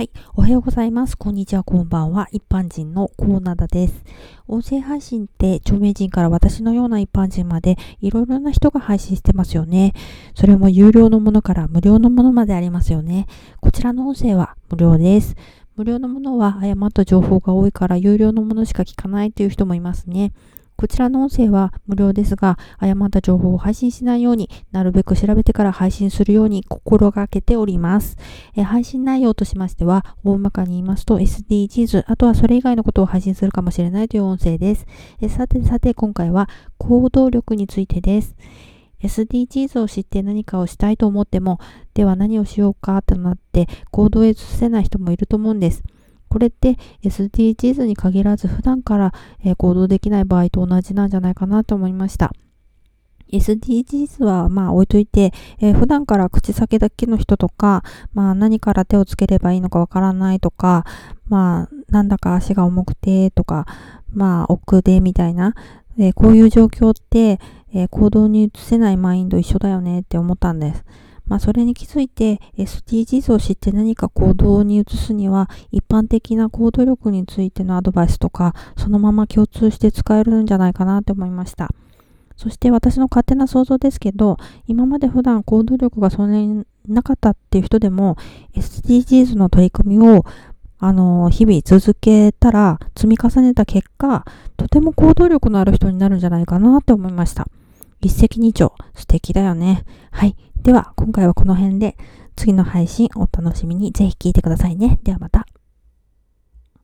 はい。おはようございます。こんにちは、こんばんは。一般人のコーナーです。音声配信って著名人から私のような一般人までいろいろな人が配信してますよね。それも有料のものから無料のものまでありますよね。こちらの音声は無料です。無料のものは誤った情報が多いから有料のものしか聞かないという人もいますね。こちらの音声は無料ですが、誤った情報を配信しないようになるべく調べてから配信するように心がけております。え配信内容としましては、大まかに言いますと SDGs、あとはそれ以外のことを配信するかもしれないという音声です。えさてさて、今回は行動力についてです。SDGs を知って何かをしたいと思っても、では何をしようかとなって行動へ移せない人もいると思うんです。これって SDGs に限らず普段から、行動できない場合と同じなんじゃないかなと思いました。SDGs はまあ置いといて、えー、普段から口先だけの人とか、まあ何から手をつければいいのかわからないとか、まあなんだか足が重くてとか、まあ奥でみたいな、えー、こういう状況って、えー、行動に移せないマインド一緒だよねって思ったんです。まあ、それに気づいて SDGs を知って何か行動に移すには一般的な行動力についてのアドバイスとかそのまま共通して使えるんじゃないかなって思いました。そして私の勝手な想像ですけど、今まで普段行動力がそんなになかったっていう人でも SDGs の取り組みをあの、日々続けたら積み重ねた結果、とても行動力のある人になるんじゃないかなって思いました。一石二鳥、素敵だよね。はい。では、今回はこの辺で、次の配信お楽しみにぜひ聞いてくださいね。ではまた。